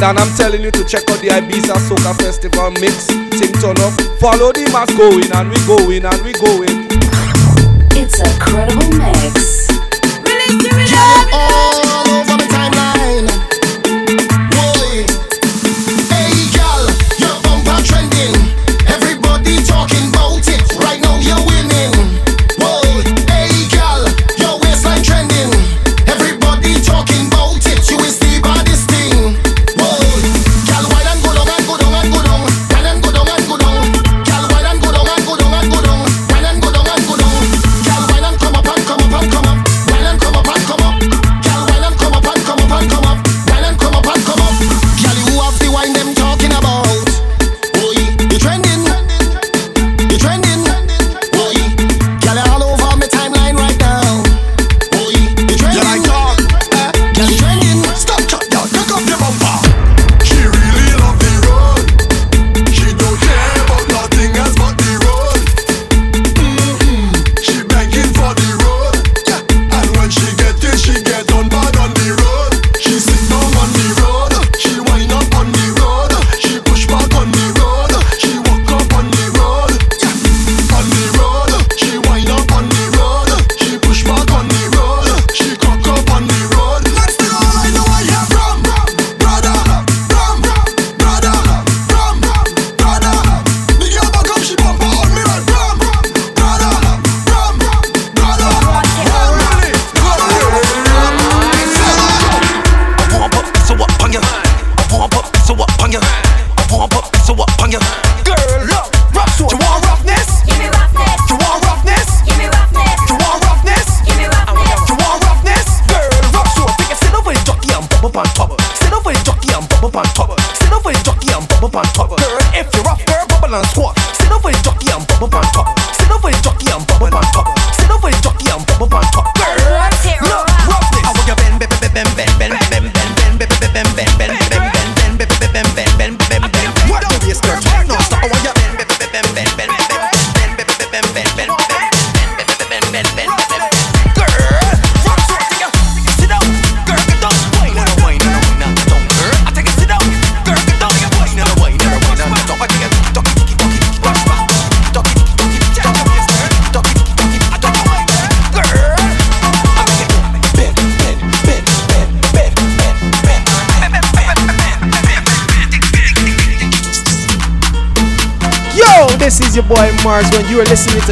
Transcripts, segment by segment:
And I'm telling you to check out the Ibiza Soca Festival mix. Ting turn up, follow the mass going and we going and we going. It's a credible mix. Release, release,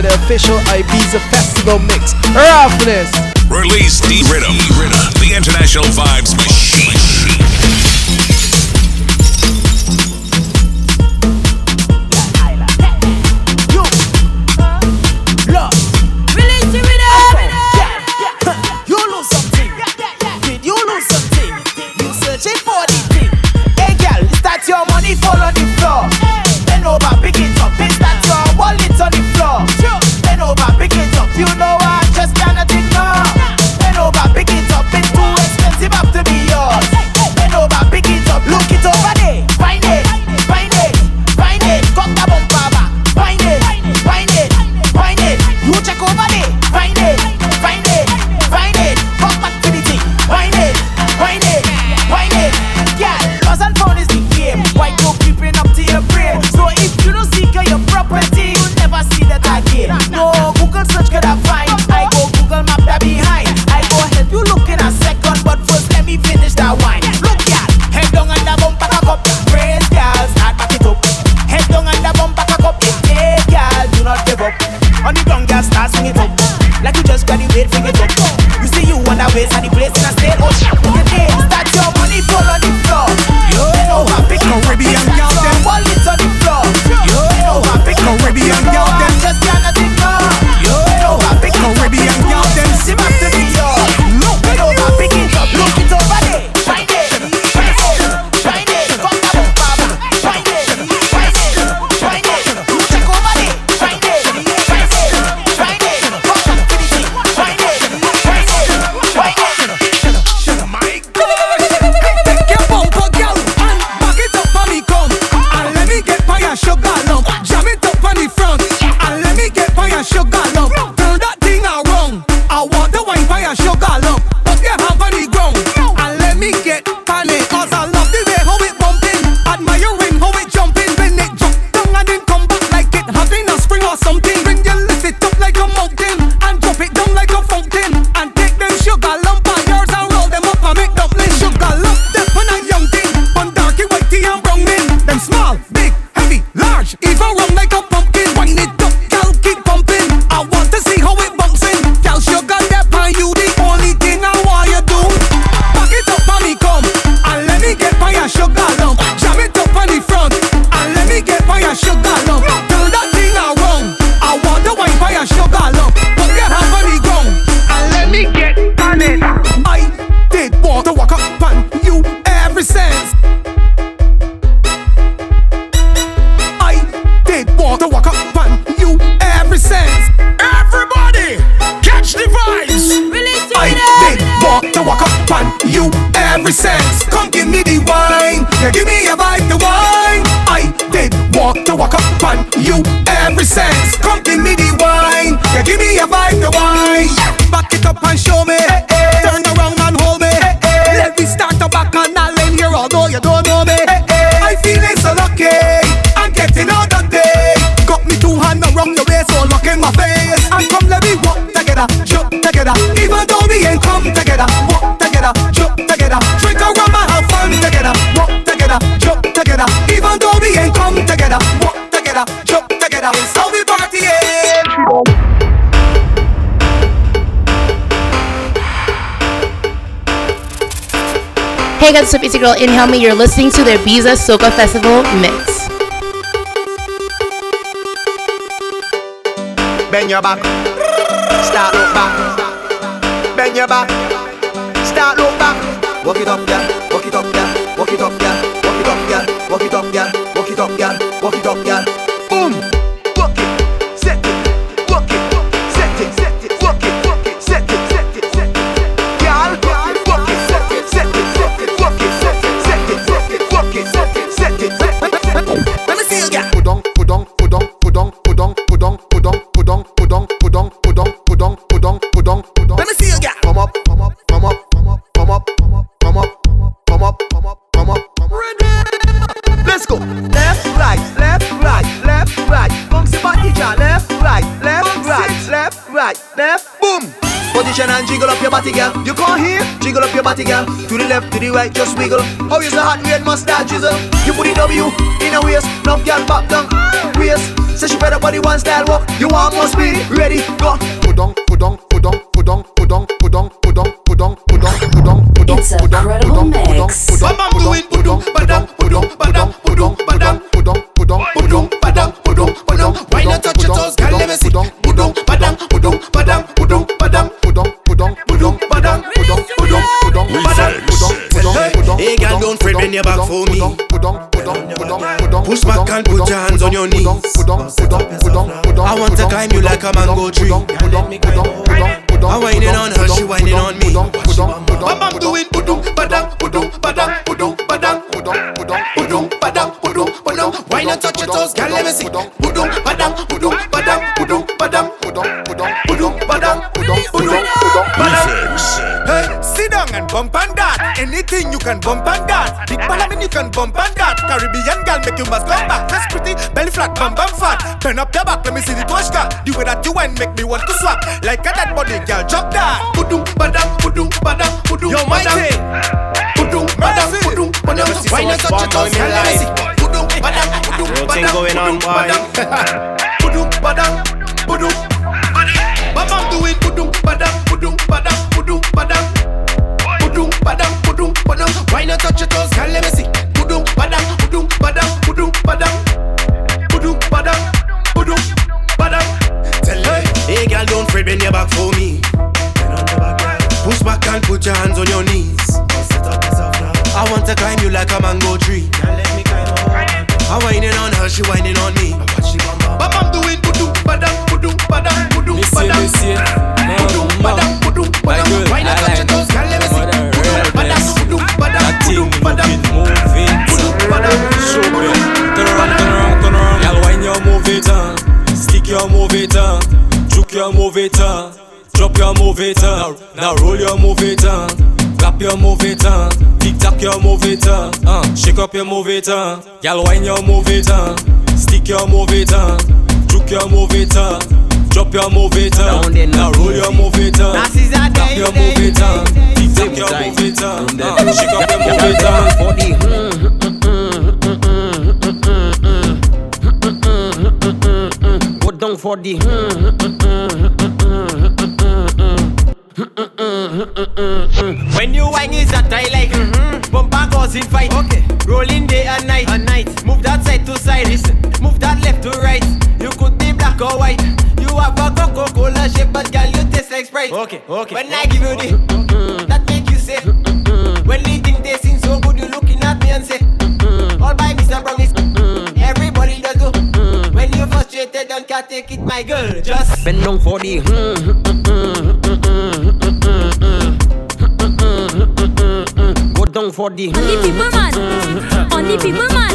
to the official Ibiza Festival mix. Hurrah for this! Release D Rhythm, the international vibes machine. Yeah, give me a vibe, the wine. I did walk to walk up on you every sense. Come give me the wine, yeah, give me a vibe, the wine. Back it up and show me, hey turn around and hold me. Hey, Let me start the back and I'll in here, although you don't know me. I feeling so lucky, I'm getting all the day. Got me two hands around your waist, so look in my face. And come let me walk together, jump together. Even though we ain't come together, walk together, jump together. Even though we ain't come together, walk together, jump together. It's how we partying. Hey guys, it's your girl Inhale Me. You're listening to their Ibiza Soca Festival mix. Bend your back. Start look back. Bend your back. Start look back. Walk it up, girl. Yeah. And jiggle up your body, girl. You can't hear? Jiggle up your body, girl. To the left, to the right, just wiggle. How is the hot red mustard drizzle? You put the W in a waist. Now, girl, pop down. Waist. Say she better body one style walk. You want more speed? Ready? Go. Pudong, pudong, pudong, pudong, pudong, pudong, pudong, pudong, pudong, pudong, pudong, It's a pudong, credible pudong, mix. on your back for me. Push back and put your hands on your knees. I want to climb you like a mango tree. I'm whining on her, she whining on me. Bam bam do it, budum badang, budum badang, budum pudum, pudum, badam, pudum, badang. Why not touch your toes, girl? Let me see. Budum badang, budum badang, budum badang, pudum, badang, budum pudum, pudum. Badam. Hey, sit down and bump on that. Anything you can bump on that. Big parliament you can bump on that. Caribbean girl make you must come back. That's pretty, belly flat, bum bum fat. Turn up your back, let me see the toshka. The way that you went make me want to swap. Like a dead body girl, drop that. Pudung, padang, pudung, padang, pudung, Yo, padang. mighty. Pudung, padang, Mercy. pudung, padang. Never see so Why not much touch your bomb toes, your Let me life. see. Pudung, padang, pudung, Real thing padang, going up, you move it, huh? Y'all wine, your move it, huh? Stick, your move it, huh? Juke, your move it, huh? Drop your move it on. up, now roll your move it up, tap your move it on. tick tock your move it on. shake up your move it up. Go down for the. When you wine is a time in fight. Okay. Rolling day and night. And night. Move that side to side. Listen. Move that left to right. You could be black or white. You have a Coca-Cola shape But girl you taste like Sprite. Okay Okay. When I give you the That make you say When the thing tasting so good You looking at me and say All by Mr. Promise Everybody does do. When you frustrated Don't can't take it my girl Just Bend down for the hmm, hmm, hmm, down for the Only people man. Only people man.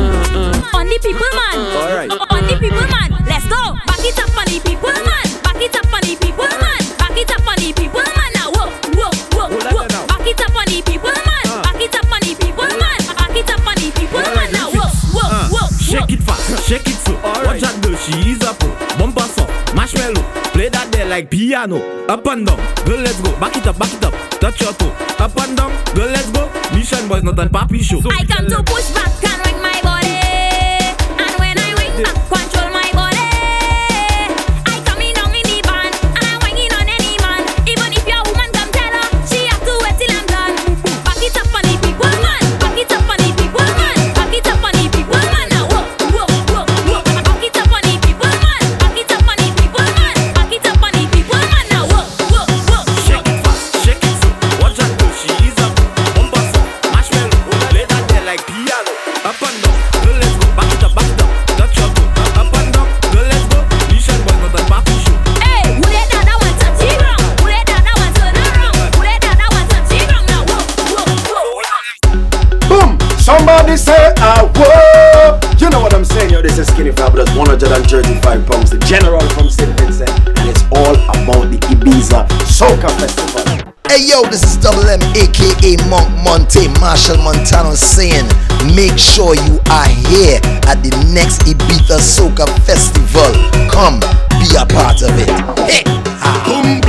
Only people man. Alright. Only people man. Let's go. Back it up on the people man. Back it up on the people man. Back it up on the people man. Now whoa, whoa, whoa, whoa. Back it up on the people man. Back it up on the people man. Back it up on the people man. Now whoa, whoa, whoa, whoa. Shake it fast, shake it slow. Watch that girl, she is a pro. Bumper soft, marshmallow. Play that there like piano. Up and down, girl let's go. Back it up, back it up. Touch your toe. Up and down, girl let's go politician was not an papi show. I come to push back and wreck my Double M, aka Monk Monte, Machel Montano saying, make sure you are here at the next Ibiza Soca Festival. Come be a part of it. Hey! Ah.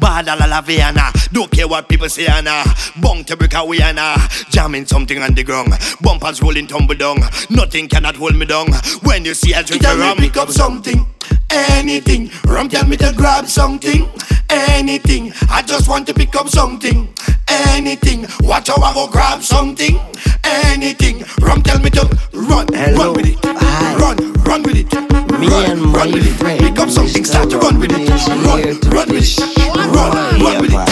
Bad la la Vienna. Don't care what people say, Anna. Bong to break away, Anna. Jamming something on the ground. Bumpers rolling tumble down. Nothing cannot hold me down. When you see a drink a rum, pick up something. Anything. Rum tell me to grab something. Anything. I just want to pick up something. Anything. Watch how I go grab something. Anything. Me run, and my run with it. Make up something, start to run with it. Run, run with it. Run, run with it.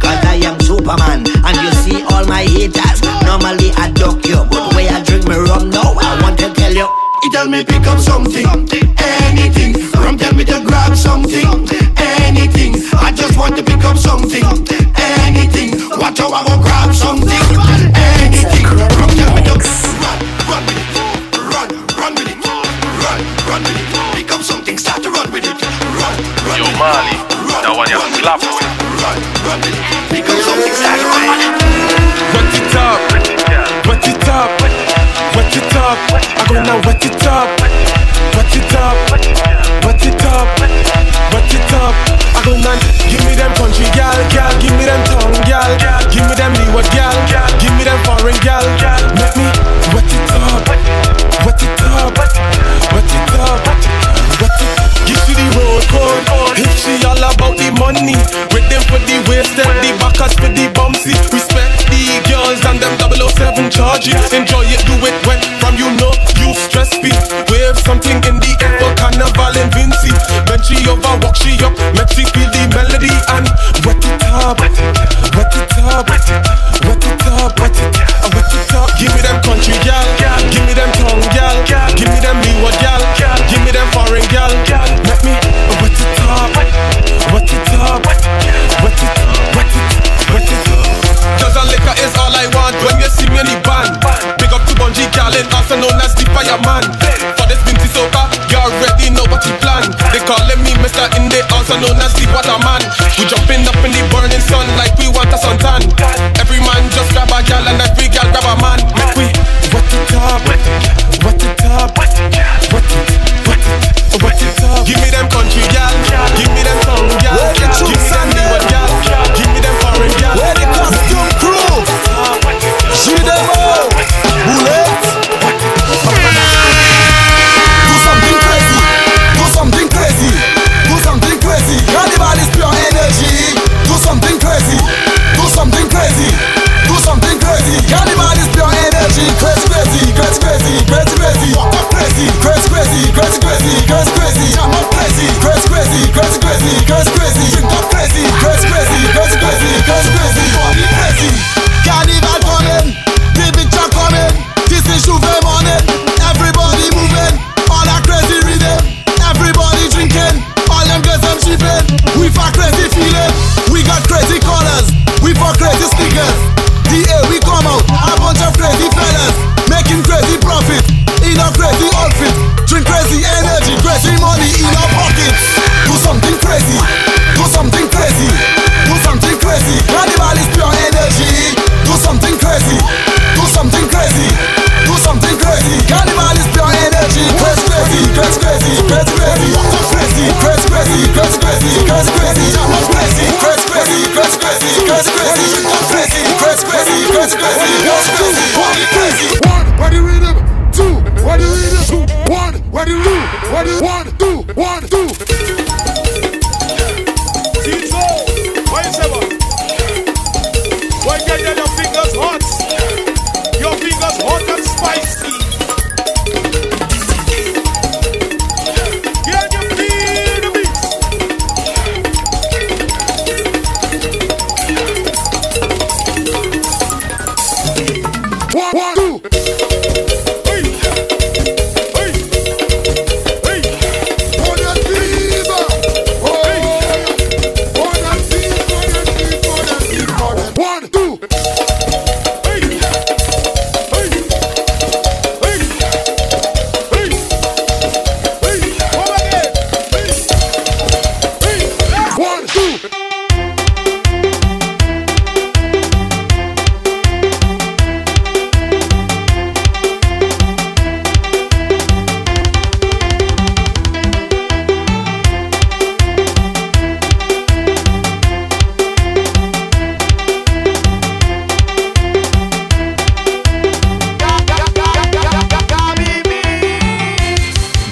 cause I am Superman. And you see all my haters, normally I duck you, but way I drink me rum now, I want to tell you. He tell me pick up something, anything. Rum tell me to grab something, anything. I just want to pick up something, anything. Watch how I when I wet it up, wet it up, wet it up, wet it up. I go man, give me them country gal, gal, give me them tongue gal, give me them new leeward gal, give me them foreign gal, make me wet it up, wet it up, wet it up, wet it. Give to the road code, if she all about the money, with them for the waist and the backers for the bumpsy. Respect the girls and them 007 charges, enjoy it, do it when something in the air. But carnival in Vincy. Then she overwalk, she up.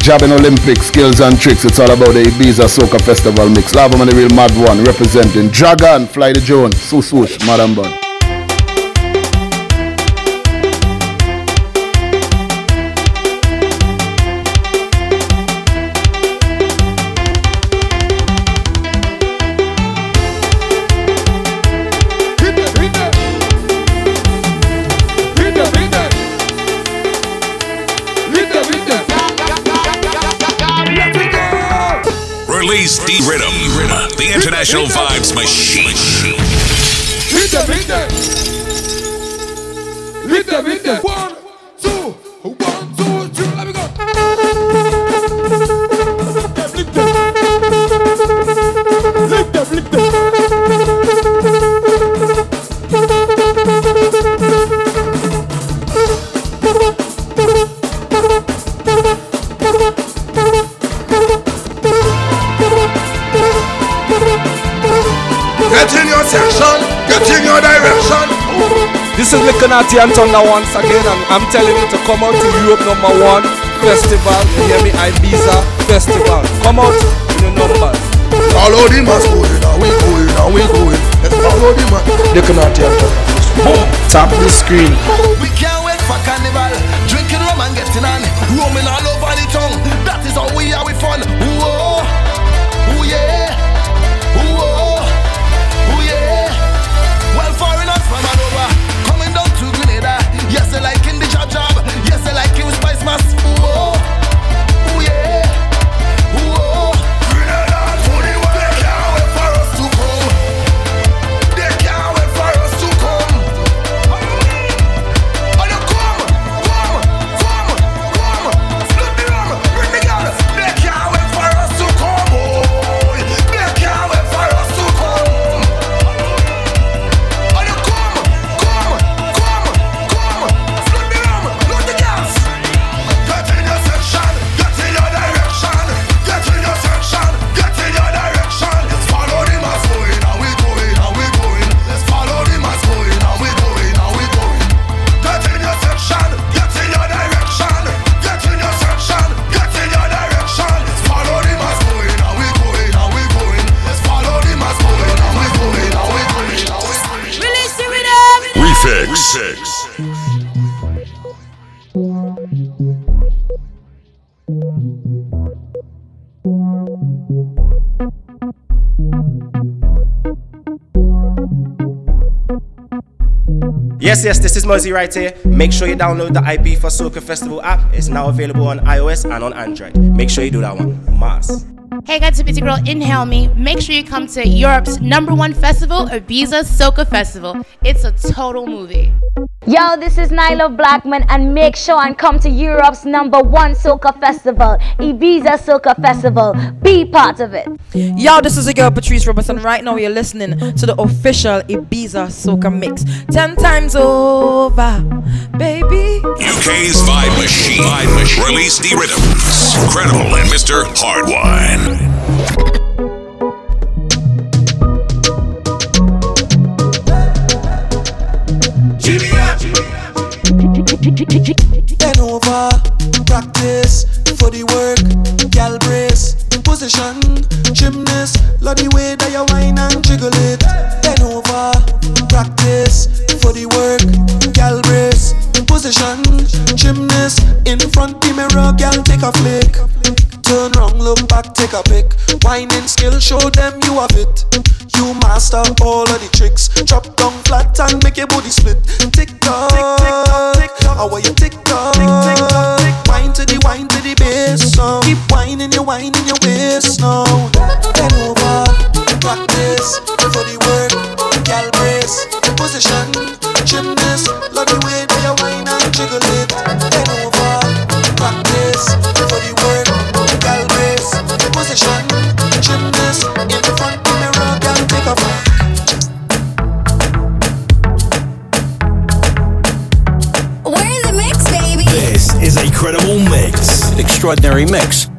Jabbing Olympic skills and tricks. It's all about the Ibiza Soca Festival mix. Lava man, the real mad one, representing Dragon, Fly the Jones, Swoosh Swoosh, Madam Bun. D Rhythm, the international vibes machine. Hit them, hit them. Hit them, hit them. One. Illuminati and Thunder once again, and I'm telling you to come out to Europe number one festival. You hear me? Ibiza festival. Come out in your numbers. Follow the mass going, and we going, and we going. Let's follow the mass. Illuminati and Thunder. Tap the screen. We can't wait for carnival. Drinking rum and getting on. Roaming all over the. That is how we are. Fun. Whoa. Fuzzy right here. Make sure you download the Ibiza Soca Festival app. It's now available on iOS and on Android. Make sure you do that one. Mars. Hey guys, it's Girl, inhale me. Make sure you come to Europe's number one festival, Ibiza Soca Festival. It's a total movie. Yo, this is Nailah Blackman, and make sure and come to Europe's number one soca festival, Ibiza Soca Festival. Be part of it. Yo, this is your girl Patrice Robertson. Right now, you're listening to the official Ibiza Soca Mix. Ten times over, baby. UK's Vibe Machine. Vibe Machine. Release the rhythms. Credible and Mr. Hardwine. Bend over, practice for the work, gal brace, in position, gymnast, love the way that you whine and jiggle it. Bend over, practice for the work, gal brace, position, gymnast, in front the mirror, gal take a flick. Look back, take a pic. Whining skill, show them you have it. You master all of the tricks. Drop down flat and make your body split. Tick tock, tick tock, how are you tick tock? Tick tock, tick. Wine to the wine to the bass now. Keep whining, you whining your waist now. Bend over, practice for the work. Gal brace, position, gymnast. Love the way that you whine and jiggle it. Extraordinary mix.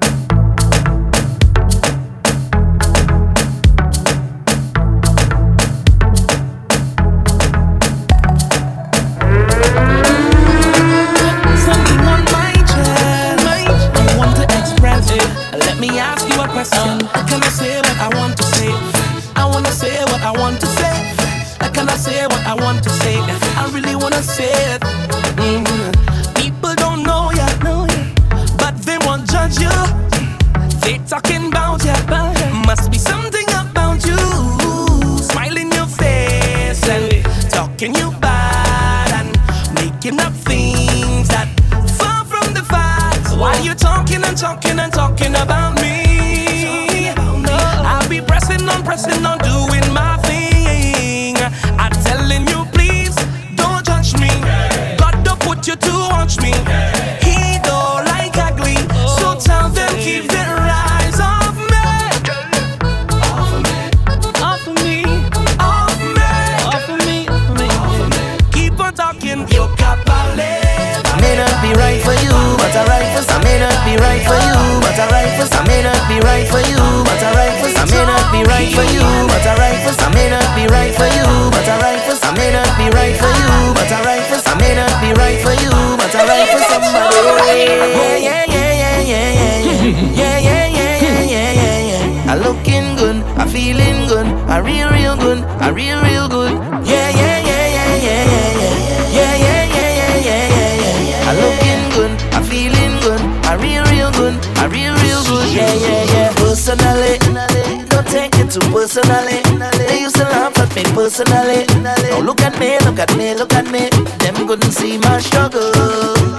Personally. Now look at me, look at me, look at me. Them couldn't see my struggle.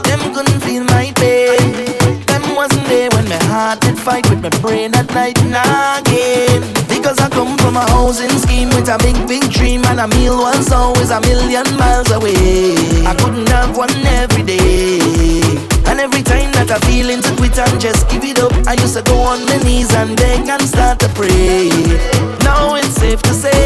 Them couldn't feel my pain. Them wasn't there when my heart did fight with my brain at night and again. Because I come from a housing scheme with a big, big dream and a meal was always a million miles away. I couldn't have one every day. And every time that I feel into quit and just give it up, I used to go on my knees and beg and start to pray. Now it's safe to say,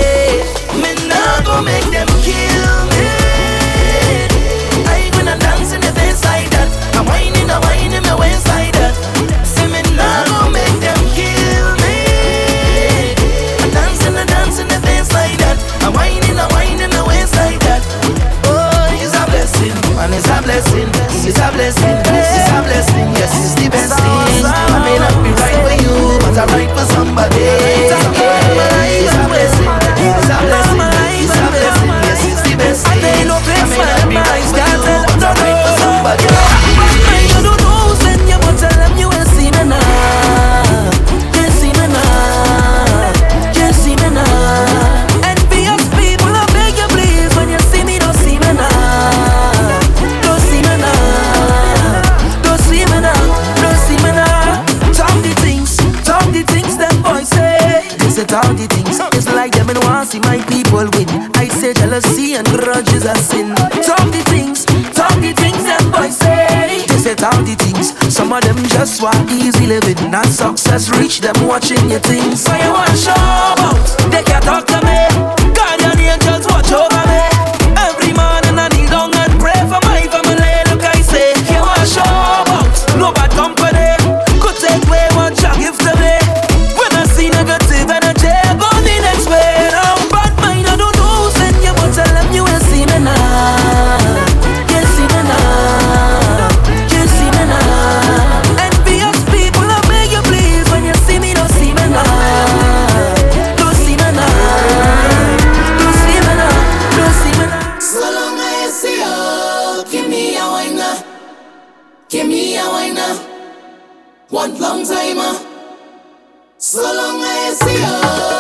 blessing, Cause reach them watching your things. So you want show Amnesia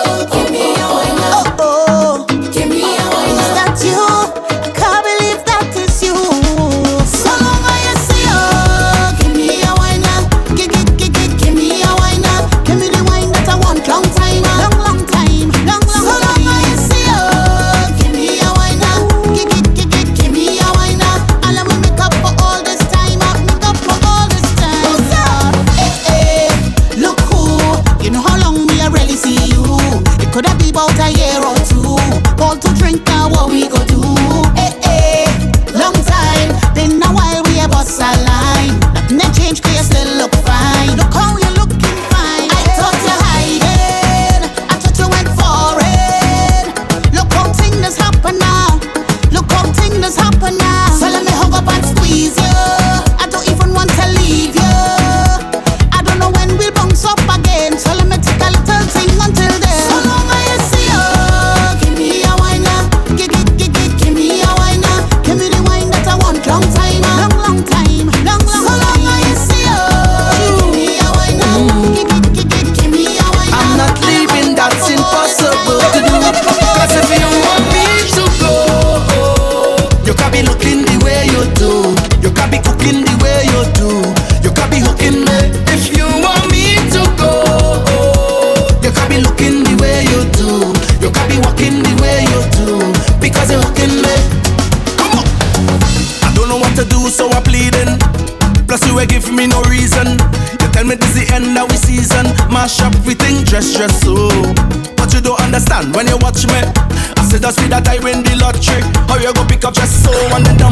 don't wanna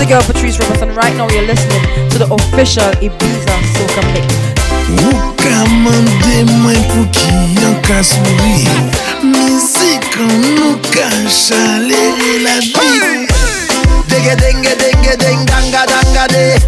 is your girl Patrice Robertson. Right now, you're listening to the official Ibiza Soca Mix. O danga danga de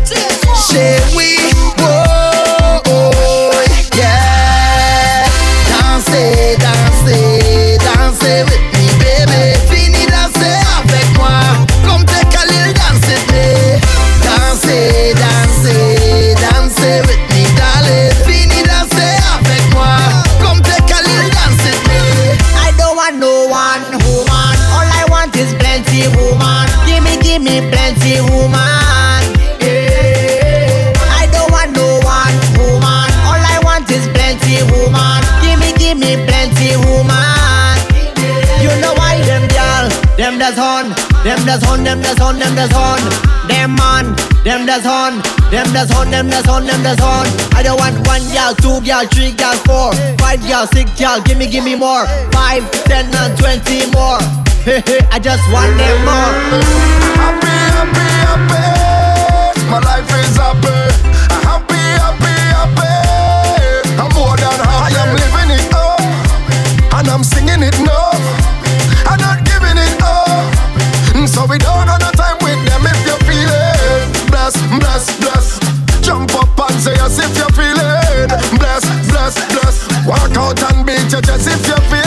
that's on, them that's on, them that's on, them that's on. I don't want one girl, two y'all, three y'all, four, five y'all, six y'all. Give me, give me more. Five, ten, and twenty more. Hey hey, I just want them more. Happy, happy, happy. My life is happy. Happy, happy, happy. I'm more than happy. I am living it up, and I'm singing it now. I'm not giving it up, so we don't know bless, bless. Jump up and say yes if you feel it. Bless, bless, bless. Walk out and beat your chest if you feel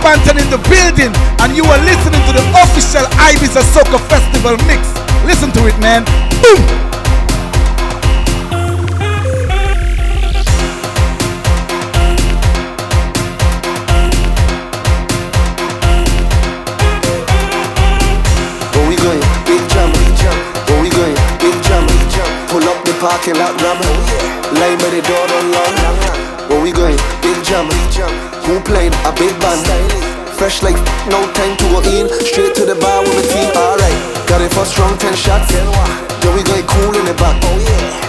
is Estebanton in the building, and you are listening to the official Ibiza Soca Festival mix. Listen to it, man. Boom! Where we going? Big jam. Where we going? Big jam. Pull up the parking lot, ram. Line by the door, don't long. Where we going? Big jam. Who playing a big band? Fresh like no time to go in. Straight to the bar with the team. Alright, got it for strong ten shots. Then we going cool in the back.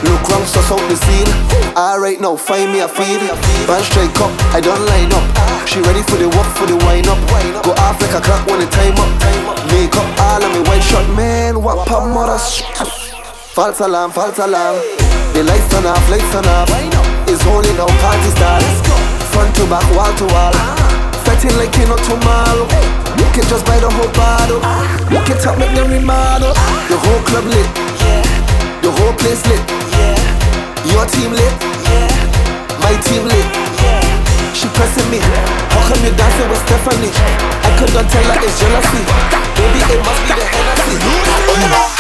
Look round, suss out the scene. Alright, now find me a feed. Band straight up, I don't line up. She ready for the walk, for the wind up. Go off like a clock when the time up. Make up all of me white shot, man. What pop mother? False alarm, false alarm. The lights turn off, lights turn off. It's only now party start. Front to back, wall to wall. Fetting like you know tomorrow. You can just buy the whole bottle. You can top make them remodel. The whole club lit. The whole place lit. Yeah Your team lit. Yeah My team lit. She pressing me. How come you dancing with Stephanie? I could not tell her it's jealousy. Baby, it must be the Hennessy.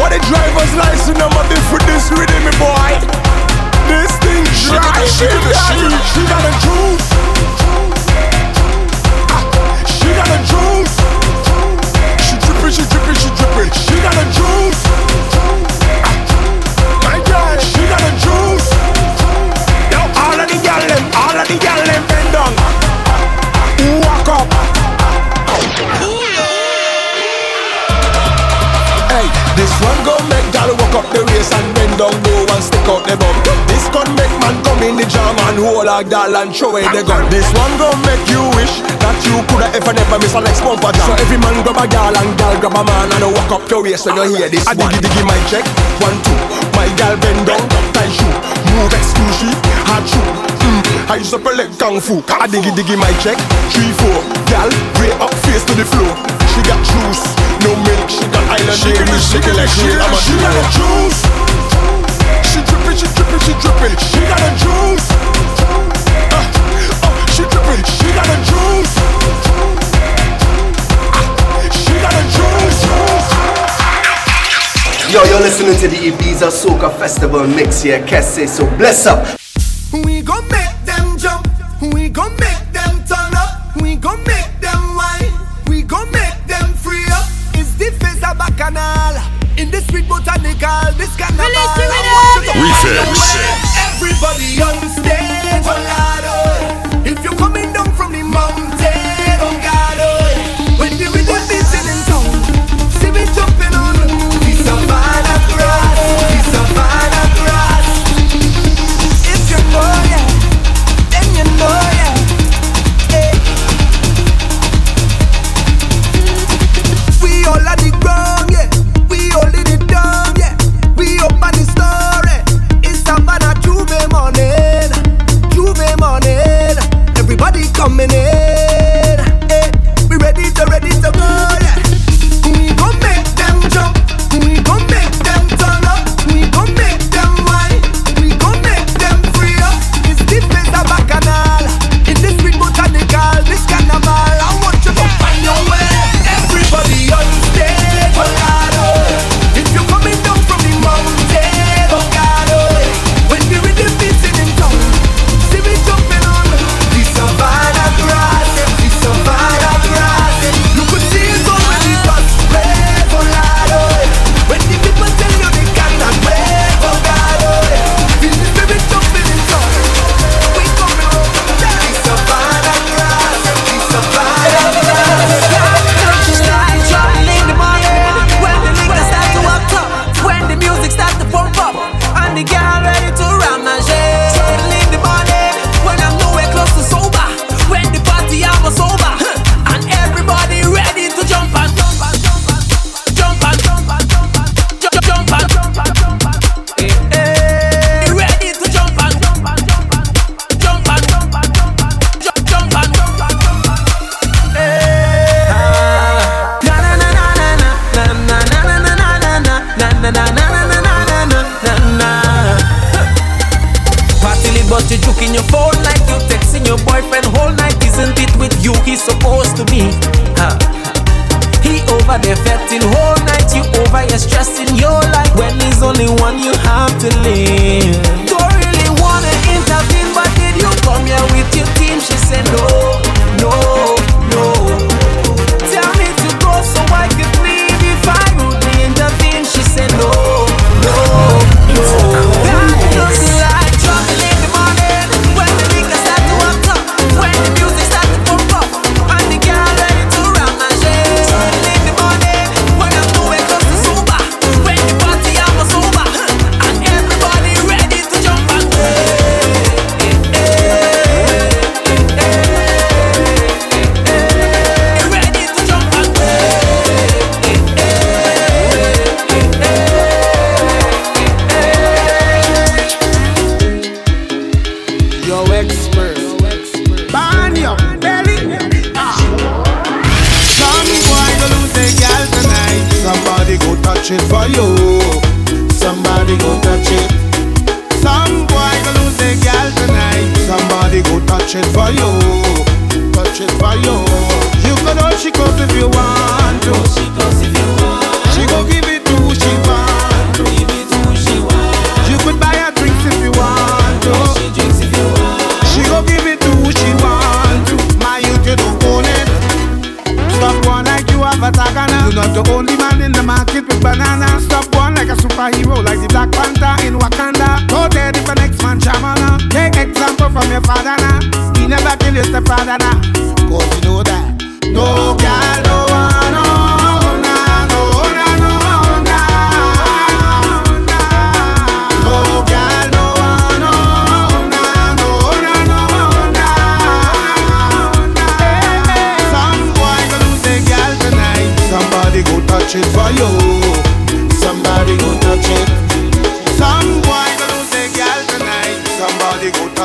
What the driver's license number be for this rhythm, me boy? This thing dry, she got it, she got a juice. She got a juice. She dripping, she dripping, she dripping. She got a juice. My girl, she got a juice. Yo, all of the gyal them, all of the gyal them one go make gal walk up the race and bend down low and stick out the bum. This gun make man come in the jam and hold a gal and throw away the gun. This one go make you wish that you coulda ever never miss a next bumper jam. So every man grab a gal and gal grab a man and walk up your waist when you hear this. I diggy diggy my check, one two. My gal bend down, tight shoe, move exclusive, hard shoe. Mm, I use up a leg kung fu. I diggy diggy my check, three four. Gal, way up face to the floor. She got juice, no milk. She got island She dairy, give me- she she give me- like she- real. I'm a she got a juice. She dripping, she dripping, she dripping. She got a juice. Uh, oh, she dripping, she got a juice. She got a juice. Yo, you're listening to the Ibiza Soca Festival mix here, Kesse, so bless up. We gon' make them jump. We gon' make them turn up. We gon' make them wine. We gon' make In the street botanical, this carnival. I want you to Refix. Everybody on stage, oh Lord, oh.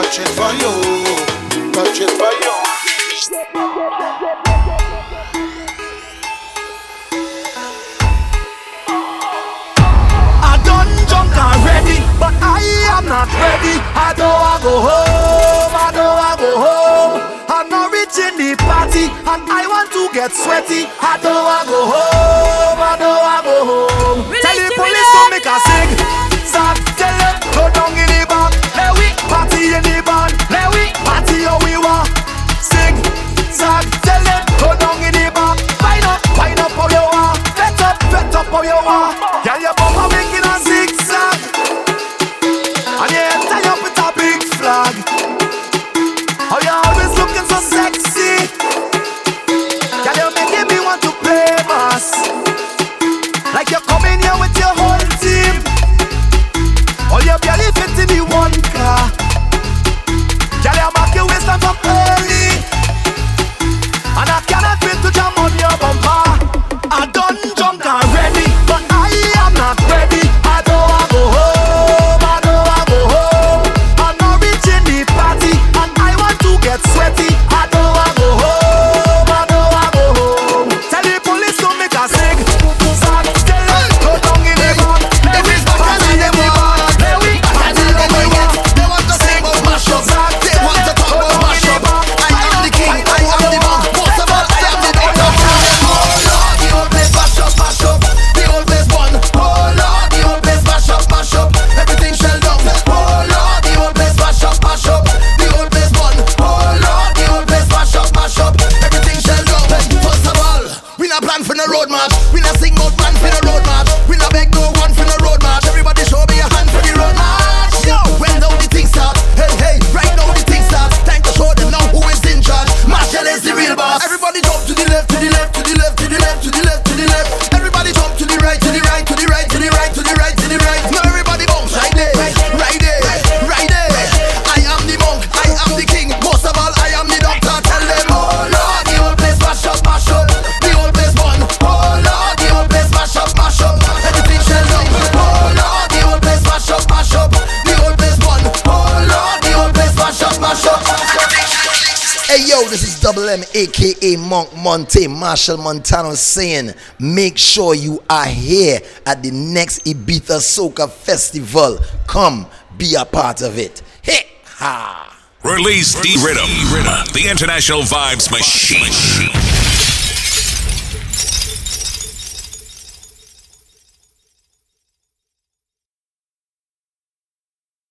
touch it for you, touch it for you. I done drunk already, but I am not ready. I know I go home, I know I go home. I'm not reaching the party, and I want to get sweaty. I know I go home, I know I go home. Tell the police to make a sing. tiene Machel Montano saying, make sure you are here at the next Ibiza Soca Festival. Come be a part of it. Hey, ha! Release D Rhythm, the international vibes machine.